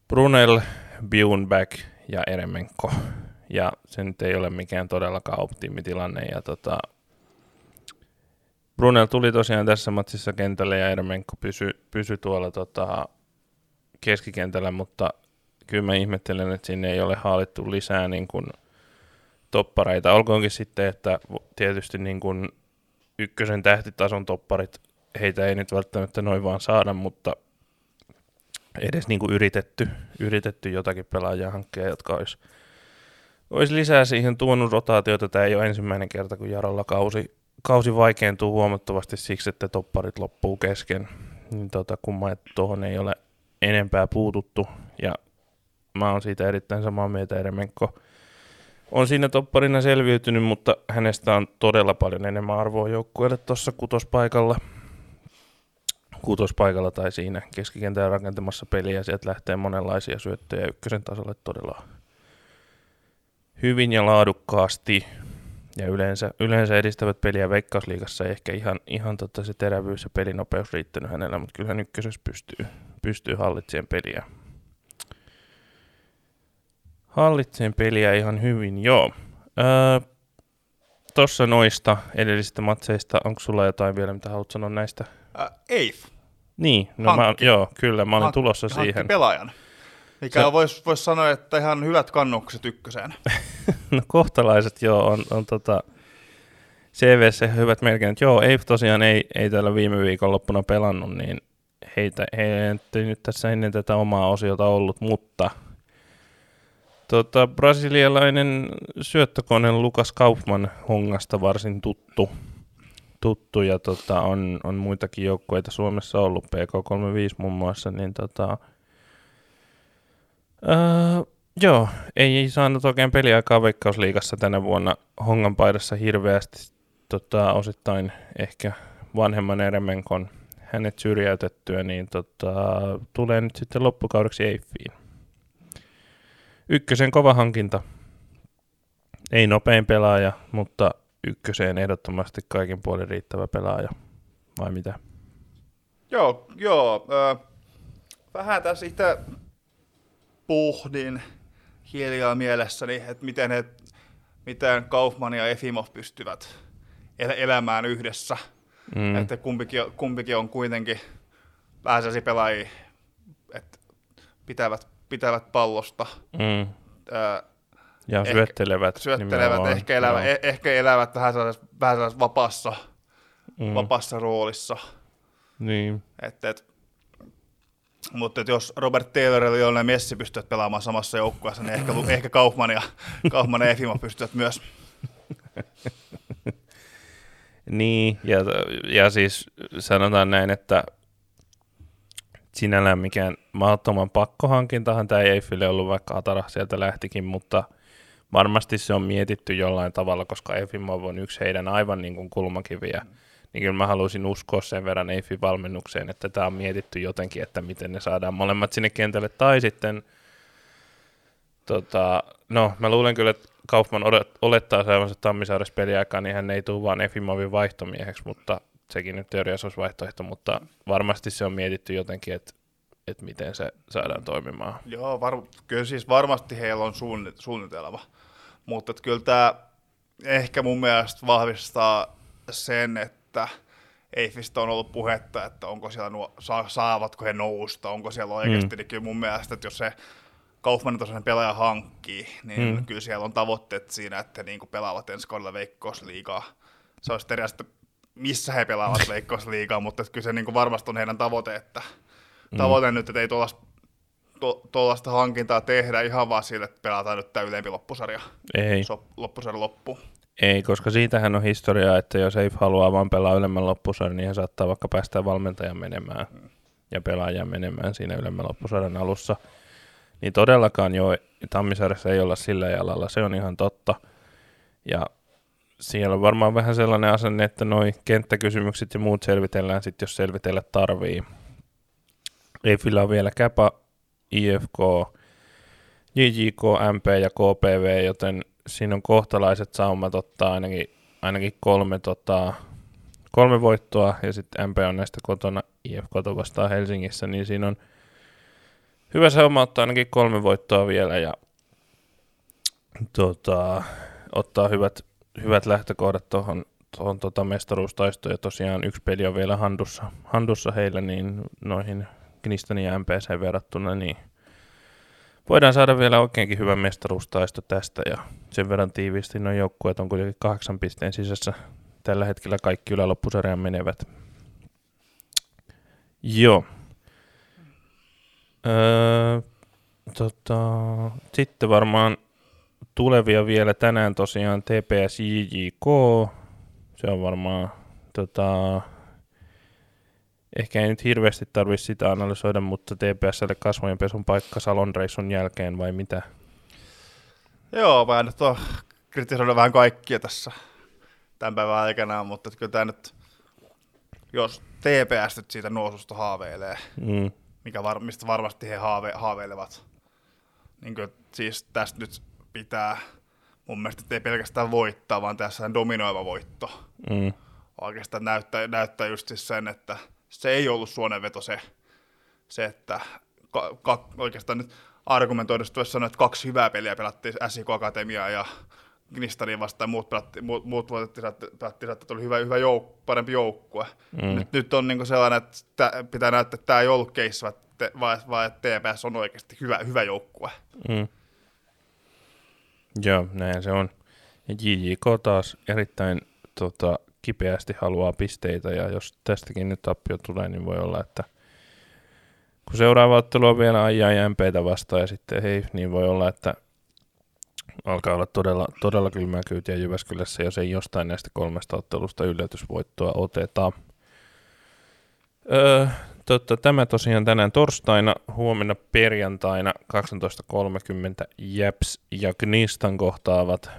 Brunel, Bjunback ja Eremenko ja se nyt ei ole mikään todellakaan optimitilanne. Ja tota, Brunel tuli tosiaan tässä matsissa kentälle ja Ermenko pysyi pysy tuolla tota, keskikentällä, mutta kyllä mä ihmettelen, että sinne ei ole haalittu lisää niin kuin toppareita. Olkoonkin sitten, että tietysti niin kuin ykkösen tähtitason topparit, heitä ei nyt välttämättä noin vaan saada, mutta edes niin kuin yritetty, yritetty jotakin pelaajia hankkia, jotka olisi olisi lisää siihen tuonut rotaatiota. Tämä ei ole ensimmäinen kerta, kun Jarolla kausi, kausi vaikeentuu huomattavasti siksi, että topparit loppuu kesken. Niin tota, kumma, että tuohon ei ole enempää puututtu. Ja mä oon siitä erittäin samaa mieltä. Eremenko on siinä topparina selviytynyt, mutta hänestä on todella paljon enemmän arvoa joukkueelle tuossa kutospaikalla. Kutospaikalla tai siinä keskikentän rakentamassa peliä. Sieltä lähtee monenlaisia syöttöjä ykkösen tasolle todella hyvin ja laadukkaasti ja yleensä, yleensä edistävät peliä Veikkausliigassa ei ehkä ihan, ihan tota se terävyys ja pelinopeus riittänyt hänellä, mutta kyllä hän ykkösessä pystyy, pystyy hallitsemaan peliä. Hallitseen peliä ihan hyvin, joo. Öö, Tuossa noista edellisistä matseista, onko sulla jotain vielä, mitä haluat sanoa näistä? Uh, Eif. Niin, no mä, joo, kyllä, mä olin Hank, tulossa siihen. pelaajan. Mikä se... voisi vois sanoa, että ihan hyvät kannukset ykköseen. *laughs* no kohtalaiset joo, on, on tota, CVC hyvät merkinnät. Joo, ei tosiaan ei, ei tällä viime viikon loppuna pelannut, niin heitä, he ei nyt tässä ennen tätä omaa osiota ollut, mutta tota, brasilialainen syöttökone Lukas Kaufman Hongasta varsin tuttu, tuttu ja tota, on, on muitakin joukkueita Suomessa ollut, PK35 muun muassa, niin tota, Öö, joo, ei saanut oikein peliaikaa Veikkausliigassa tänä vuonna Hongan paidassa hirveästi. Tota, osittain ehkä vanhemman Eremenkon hänet syrjäytettyä, niin tota, tulee nyt sitten loppukaudeksi Eiffiin. Ykkösen kova hankinta. Ei nopein pelaaja, mutta ykköseen ehdottomasti kaikin puolin riittävä pelaaja. Vai mitä? Joo, joo. Ö, vähän tässä itse pohdin hiljaa mielessäni, että miten, he, miten Kaufman ja Efimov pystyvät el- elämään yhdessä. Mm. Että kumpikin, kumpikin on kuitenkin sellaisia pelaajia, että pitävät, pitävät pallosta. Mm. Ö, ja ehkä, syöttelevät. Syöttelevät, ehkä, elävät, eh, ehkä elävät vähän sellaisessa, vähän sellaisessa vapaassa, mm. vapaassa roolissa. Niin. Et, et, mutta jos Robert Taylor ja Lionel Messi pystyvät pelaamaan samassa joukkueessa, niin ehkä, *laughs* ehkä Kaufman ja, Kaufman ja Efimo pystyvät myös. *laughs* niin, ja, ja siis sanotaan näin, että sinällään mikään mahdottoman pakkohankintahan tämä ei Eiffille ollut, vaikka Atara sieltä lähtikin, mutta varmasti se on mietitty jollain tavalla, koska Efimov on yksi heidän aivan niin kuin kulmakiviä. Mm niin kyllä mä haluaisin uskoa sen verran Eiffin valmennukseen, että tämä on mietitty jotenkin, että miten ne saadaan molemmat sinne kentälle, tai sitten, tota, no mä luulen kyllä, että Kaufman olettaa saavansa Tammisaaressa peliaikaa, niin hän ei tule vaan Efimovin vaihtomieheksi, mutta sekin nyt teoriassa olisi vaihtoehto, mutta varmasti se on mietitty jotenkin, että, että miten se saadaan toimimaan. Joo, var, kyllä siis varmasti heillä on suunnitelma, mutta kyllä tämä ehkä mun mielestä vahvistaa sen, että että Eiffistä on ollut puhetta, että onko siellä nuo, saavatko he nousta, onko siellä oikeasti, mm. niin kyllä mun mielestä, että jos se Kaufmanin tasoinen pelaaja hankkii, niin mm. kyllä siellä on tavoitteet siinä, että he niin kuin pelaavat ensi kaudella Veikkausliigaa. Se olisi eri missä he pelaavat *laughs* Veikkausliigaa, mutta kyllä se niin kuin varmasti on heidän tavoite, että mm. tavoite nyt, että ei tuollaista hankintaa tehdä ihan vaan sille, että pelataan nyt tämä ylempi loppusarja. Ei. So, loppusarja loppu. Ei, koska siitähän on historiaa, että jos ei haluaa vaan pelaa ylemmän loppusarjan, niin hän saattaa vaikka päästä valmentajan menemään ja pelaajan menemään siinä ylemmän loppusarjan alussa. Niin todellakaan jo Tammisaaressa ei olla sillä jalalla, se on ihan totta. Ja siellä on varmaan vähän sellainen asenne, että noi kenttäkysymykset ja muut selvitellään sitten, jos selvitellä tarvii. Eiffillä on vielä Käpa, IFK, JJK, MP ja KPV, joten siinä on kohtalaiset saumat ottaa ainakin, ainakin kolme, tota, kolme voittoa, ja sitten MP on näistä kotona IFK vastaan Helsingissä, niin siinä on hyvä sauma ottaa ainakin kolme voittoa vielä, ja tota, ottaa hyvät, hyvät lähtökohdat tuohon tuohon tota mestaruustaistoon, ja tosiaan yksi peli on vielä handussa, handussa heillä, niin noihin Knistonin ja MPC verrattuna, niin voidaan saada vielä oikeinkin hyvä mestaruustaisto tästä ja sen verran tiiviisti noin joukkueet on kuitenkin kahdeksan pisteen sisässä tällä hetkellä kaikki yläloppusarjaan menevät. Joo. Öö, tota, sitten varmaan tulevia vielä tänään tosiaan TPS JJK. Se on varmaan tota, Ehkä ei nyt hirveästi tarvitse sitä analysoida, mutta TPSlle kasvojen pesun paikka Salon reissun jälkeen vai mitä? Joo, mä nyt on kritisoida vähän kaikkia tässä tämän päivän aikana, mutta kyllä tämä nyt, jos TPS nyt siitä noususta haaveilee, mm. mikä var, mistä varmasti he haave, haaveilevat, niin kyllä siis tästä nyt pitää mun mielestä ei pelkästään voittaa, vaan tässä on dominoiva voitto. Mm. Oikeastaan näyttää, näyttää just siis sen, että se ei ollut suonenveto se, se että ka, ka, oikeastaan nyt argumentoidusti voisi sanoa, että kaksi hyvää peliä pelattiin SIK Akatemia ja Gnistani vastaan, muut pelattiin, muut, muut voitettiin, pelattiin, että tuli hyvä, hyvä jouk- parempi joukkue. Mm. Nyt, nyt on niin sellainen, että tää, pitää näyttää, että tämä ei ollut case, vaan, vaan että TPS on oikeasti hyvä, hyvä joukkue. Mm. Joo, näin se on. Ja JJK taas erittäin tota, kipeästi haluaa pisteitä, ja jos tästäkin nyt tappio tulee, niin voi olla, että kun seuraava ottelu on vielä ajaa jämpeitä vastaan, ja sitten hei, niin voi olla, että alkaa olla todella, todella kylmää kyytiä Jyväskylässä, jos ei jostain näistä kolmesta ottelusta yllätysvoittoa oteta. Öö, totta, tämä tosiaan tänään torstaina, huomenna perjantaina 12.30 Japs ja Gnistan kohtaavat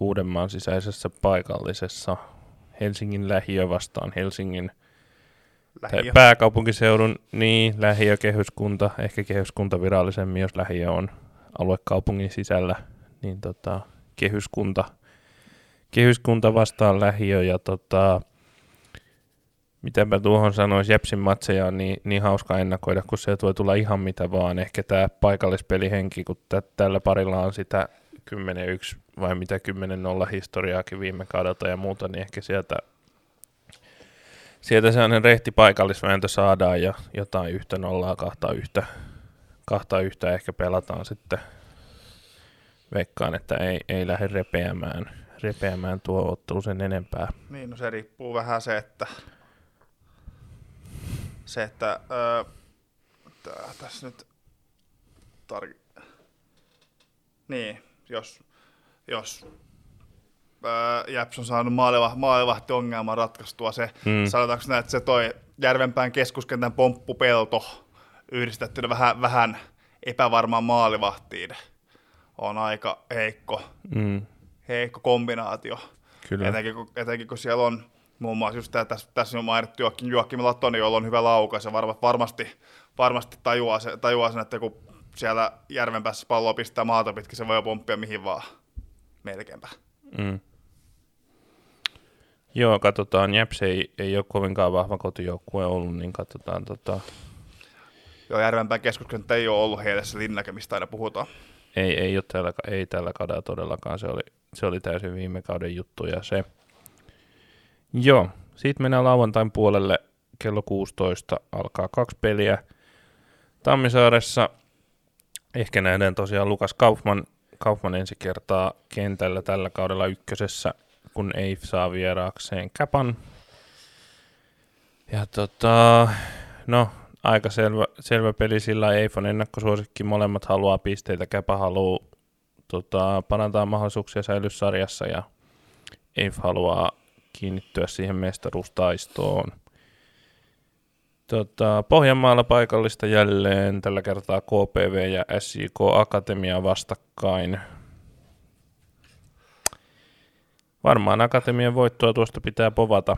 Uudenmaan sisäisessä paikallisessa Helsingin lähiö vastaan Helsingin Lähiö. pääkaupunkiseudun, niin lähiö, kehyskunta, ehkä kehyskunta virallisemmin, jos lähiö on aluekaupungin sisällä, niin tota, kehyskunta, kehyskunta vastaan lähiö ja tota, mitäpä tuohon sanoisi, Jepsin matseja on niin, niin hauska ennakoida, kun se voi tulla ihan mitä vaan. Ehkä tämä paikallispelihenki, kun tä- tällä parilla on sitä 10-1 vai mitä 10-0 historiaakin viime kaudelta ja muuta, niin ehkä sieltä, sieltä sellainen rehti paikallisvääntö saadaan ja jotain yhtä nollaa, kahta yhtä, kahta yhtä ehkä pelataan sitten. Veikkaan, että ei, ei lähde repeämään, repeämään tuo ottelu sen enempää. Niin, no se riippuu vähän se, että se, että öö, tää, tässä nyt tar- niin, jos, jos öö, Jäps on saanut maaliva, maalivahti ongelman ratkaistua se, mm. sanotaanko näin, että se toi Järvenpään keskuskentän pomppupelto yhdistettynä vähän, vähän epävarmaan maalivahtiin on aika heikko, Mm, heikko kombinaatio. kyllä. Etenkin kun, etenkin kun siellä on muun muassa just tämä, tässä, tässä on mainittu Joakim, Joakim Latoni, jolla on hyvä laukaus ja varma, varmasti, varmasti tajuaa, se, tajuaa sen, että kun siellä järven päässä palloa pistää maata pitkin, se voi pomppia mihin vaan. Melkeinpä. Mm. Joo, katsotaan. Jeps ei, ei ole kovinkaan vahva kotijoukkue ollut, niin katsotaan. Tota, Joo, Järvenpään keskuskenttä ei ole ollut heille se linnake, mistä aina puhutaan. ei, ei, ole tällä, ei tällä kaudella todellakaan. Se oli, se oli täysin viime kauden juttu ja se. Joo, sitten mennään lauantain puolelle. Kello 16 alkaa kaksi peliä. Tammisaaressa ehkä nähdään tosiaan Lukas Kaufman, Kaufman ensi kertaa kentällä tällä kaudella ykkösessä, kun ei saa vieraakseen Käpan. Ja tota, no, aika selvä, selvä peli sillä Eifon ennakkosuosikki. Molemmat haluaa pisteitä. Käpä haluaa tota, parantaa mahdollisuuksia säilyä sarjassa ja Eif haluaa kiinnittyä siihen mestaruustaistoon. Tota, Pohjanmaalla paikallista jälleen tällä kertaa KPV ja SIK Akatemia vastakkain. Varmaan Akatemian voittoa tuosta pitää povata.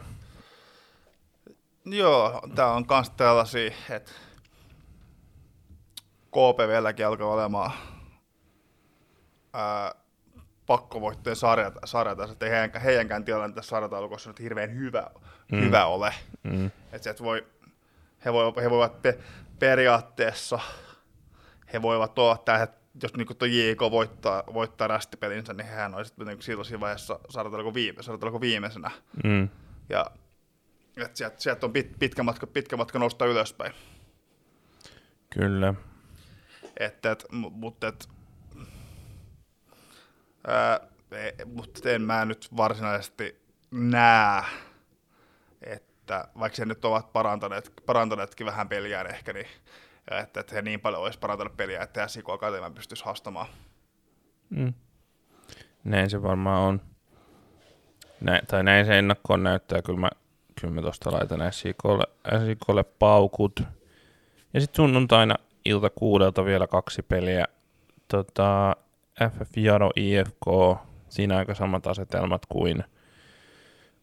Joo, tää on kans tällaisia, että KPVlläkin alkaa olemaan ää, pakkovoittojen sarjata, sarjata että ei heidänkään, heidänkään tilanne tässä sarjataulukossa nyt hirveän hyvä, Mm. hyvä ole. Mm. Että voi, he, voi, he voivat pe, periaatteessa, he voivat olla että jos niin tuo JK voittaa, voittaa rästipelinsä, niin hehän olisivat niin silloin siinä vaiheessa sarjatauluko viime, viimeisenä. Mm. Ja että sieltä, sieltä on pit, pitkä, matka, pitkä matka nousta ylöspäin. Kyllä. Et, et, mu- mutta et, ää, e- mutta en mä nyt varsinaisesti näe, että vaikka he nyt ovat parantaneet, parantaneetkin vähän peliään ehkä, niin että, että he niin paljon olisi parantanut peliä, että SIK Akatemia pystyisi haastamaan. Mm. Näin se varmaan on. Näin, tai näin se ennakkoon näyttää. Kyllä mä, kyllä mä tosta laitan SIKlle, SIKlle paukut. Ja sitten sunnuntaina ilta kuudelta vielä kaksi peliä. Tota, FF Jaro IFK. Siinä aika samat asetelmat kuin,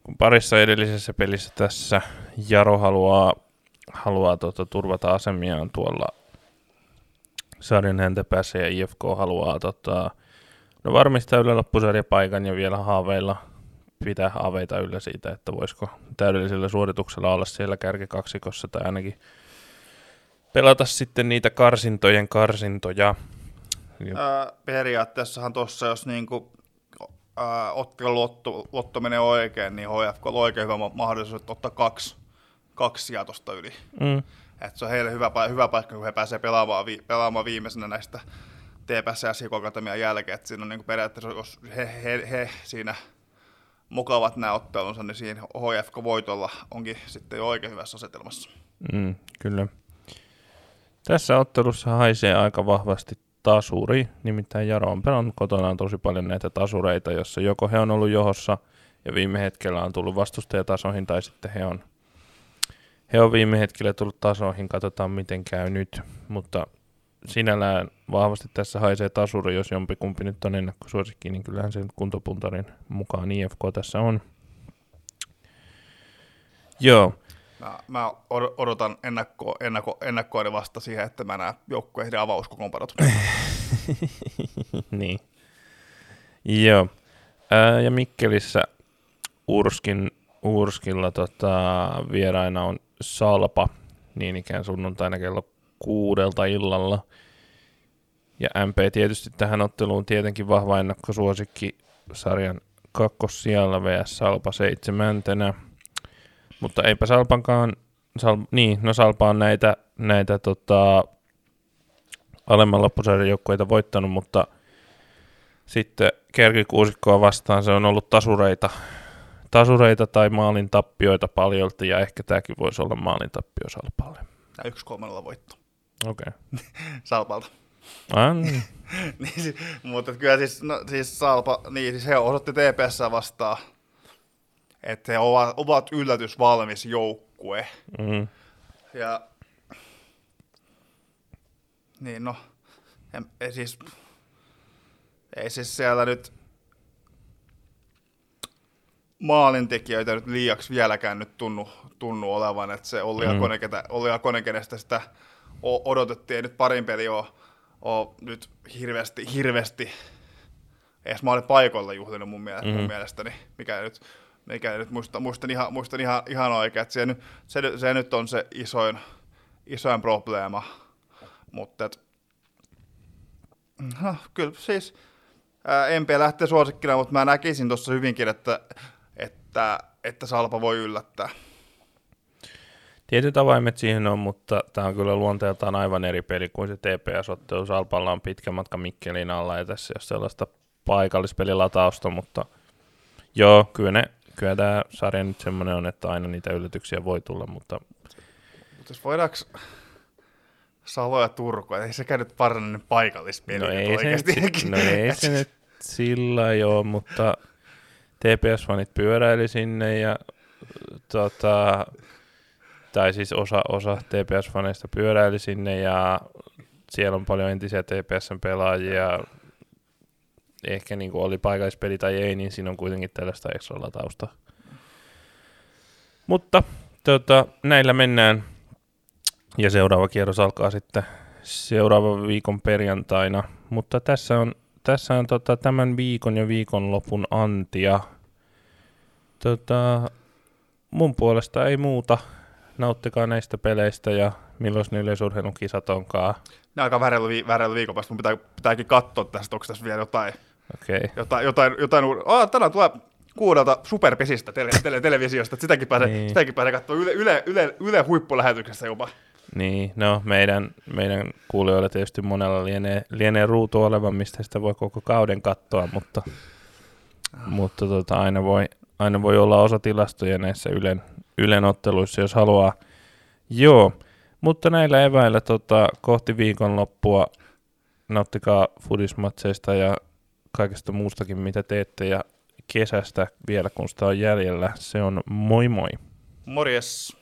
kuin parissa edellisessä pelissä tässä. Jaro haluaa, haluaa tota, turvata asemiaan tuolla sarjan häntä päässä ja IFK haluaa tota, no varmistaa yllä loppusarjapaikan ja vielä haaveilla pitää haaveita yllä siitä, että voisiko täydellisellä suorituksella olla siellä kärkikaksikossa tai ainakin pelata sitten niitä karsintojen karsintoja. Ja, Ää, periaatteessahan tuossa, jos niinku, ää, ottelun lotto, lotto menee oikein, niin HFK on oikein hyvä ma- mahdollisuus ottaa kaksi, kaksi sijaa tuosta yli. mm, Et se on heille hyvä, hyvä paikka, kun he pääsee pelaamaan, vi- pelaamaan viimeisenä näistä TPS ja SIK Akatemian jälkeen. Et siinä on niinku periaatteessa, jos he, he, he, siinä mukavat nämä ottelunsa, niin siinä HFK-voitolla onkin sitten jo oikein hyvässä asetelmassa. mm, kyllä. Tässä ottelussa haisee aika vahvasti tasuri, nimittäin Jaro on pelannut kotonaan tosi paljon näitä tasureita, jossa joko he on ollut johossa ja viime hetkellä on tullut vastustajatasoihin tai sitten he on, he on viime hetkellä tullut tasoihin, katsotaan miten käy nyt, mutta sinällään vahvasti tässä haisee tasuri, jos jompikumpi nyt on ennakkosuosikki, niin kyllähän se kuntopuntarin mukaan IFK tässä on. Joo. Mä, mä odotan ennakko, ennakko, ennakkoani vasta siihen, että mä näen joukkueiden avauskokoonpanot. *laughs* niin. Joo. Ää, ja Mikkelissä Urskin, Urskilla tota, vieraina on Salpa, niin ikään sunnuntaina kello kuudelta illalla. Ja MP tietysti tähän otteluun tietenkin vahva ennakkosuosikki sarjan kakkossijalla vs. Salpa seitsemäntenä. Mutta eipä Salpankaan, Sal, niin, no Salpa on näitä, näitä tota, alemman loppusarjan joukkueita voittanut, mutta sitten Kerkikuusikkoa vastaan se on ollut tasureita, tasureita tai maalin tappioita paljolti, ja ehkä tämäkin voisi olla maalin tappio Salpalle. Yksi kolmannella voitto. Okei. Okay. *laughs* Salpalta. Ah, *laughs* niin. niin, mutta kyllä siis, no, siis Salpa, niin siis he osoitti TPS vastaan, että he ovat, ovat yllätysvalmis joukkue. Mm. Ja niin no, en, ei siis, ei siis siellä nyt maalintekijöitä nyt liiaksi vieläkään nyt tunnu, tunnu olevan, että se Olli mm. Olli Akonen, kenestä sitä odotettiin, ei nyt parin peli ole, ole nyt hirveästi, hirveästi edes mä olin paikoilla juhlinut mun, mielestä, mm-hmm. mun mielestäni, mikä nyt, mikä nyt muistan, muistan, ihan, muistan ihan, ihan oikein, että se, se, se, nyt on se isoin, isoin probleema, mutta et, no, kyllä siis ää, MP lähtee suosikkina, mutta mä näkisin tuossa hyvinkin, että, että, että Salpa voi yllättää. Tietyt avaimet siihen on, mutta tämä on kyllä luonteeltaan aivan eri peli kuin se TPS-ottelu. Salpalla on pitkä matka Mikkelin alla ja tässä ei ole sellaista paikallispelilatausta, mutta joo, kyllä, ne, kyllä tämä sarja nyt semmoinen on, että aina niitä yllätyksiä voi tulla, mutta... Mutta jos voidaanko Salo ja Turku, ei sekään nyt varsinainen paikallispeli no ei oikeasti. Se nyt, no ei se nyt sillä joo, mutta TPS-fanit pyöräili sinne ja tota, tai siis osa, osa TPS-faneista pyöräili sinne ja siellä on paljon entisiä TPSn pelaajia. Ehkä niin kuin oli paikallispeli tai ei, niin siinä on kuitenkin tällaista extra tausta. Mutta tota, näillä mennään. Ja seuraava kierros alkaa sitten seuraavan viikon perjantaina. Mutta tässä on, tässä on tota, tämän viikon ja viikonlopun antia. Tota, mun puolesta ei muuta nauttikaa näistä peleistä ja milloin ne yleisurheilun kisat onkaan. Ne alkaa värellä, vi- värellä viikon päästä. Mun pitää, pitääkin katsoa tästä, onko tässä vielä jotain. Okay. Jotain, jotain, jotain oh, tänään tulee kuudelta superpesistä tele, tele, televisiosta, että sitäkin pääsee, niin. sitäkin pääsee katsoa yle, yle, yle, yle huippulähetyksessä jopa. Niin, no meidän, meidän kuulijoilla tietysti monella lienee, lienee ruutu olevan, mistä sitä voi koko kauden katsoa, mutta, mutta tota, aina, voi, aina voi olla osa tilastoja näissä Ylen, Ylen otteluissa, jos haluaa. Joo, mutta näillä eväillä tota, kohti viikonloppua nauttikaa fudismatseista ja kaikesta muustakin, mitä teette, ja kesästä vielä, kun sitä on jäljellä. Se on moi moi. Morjes.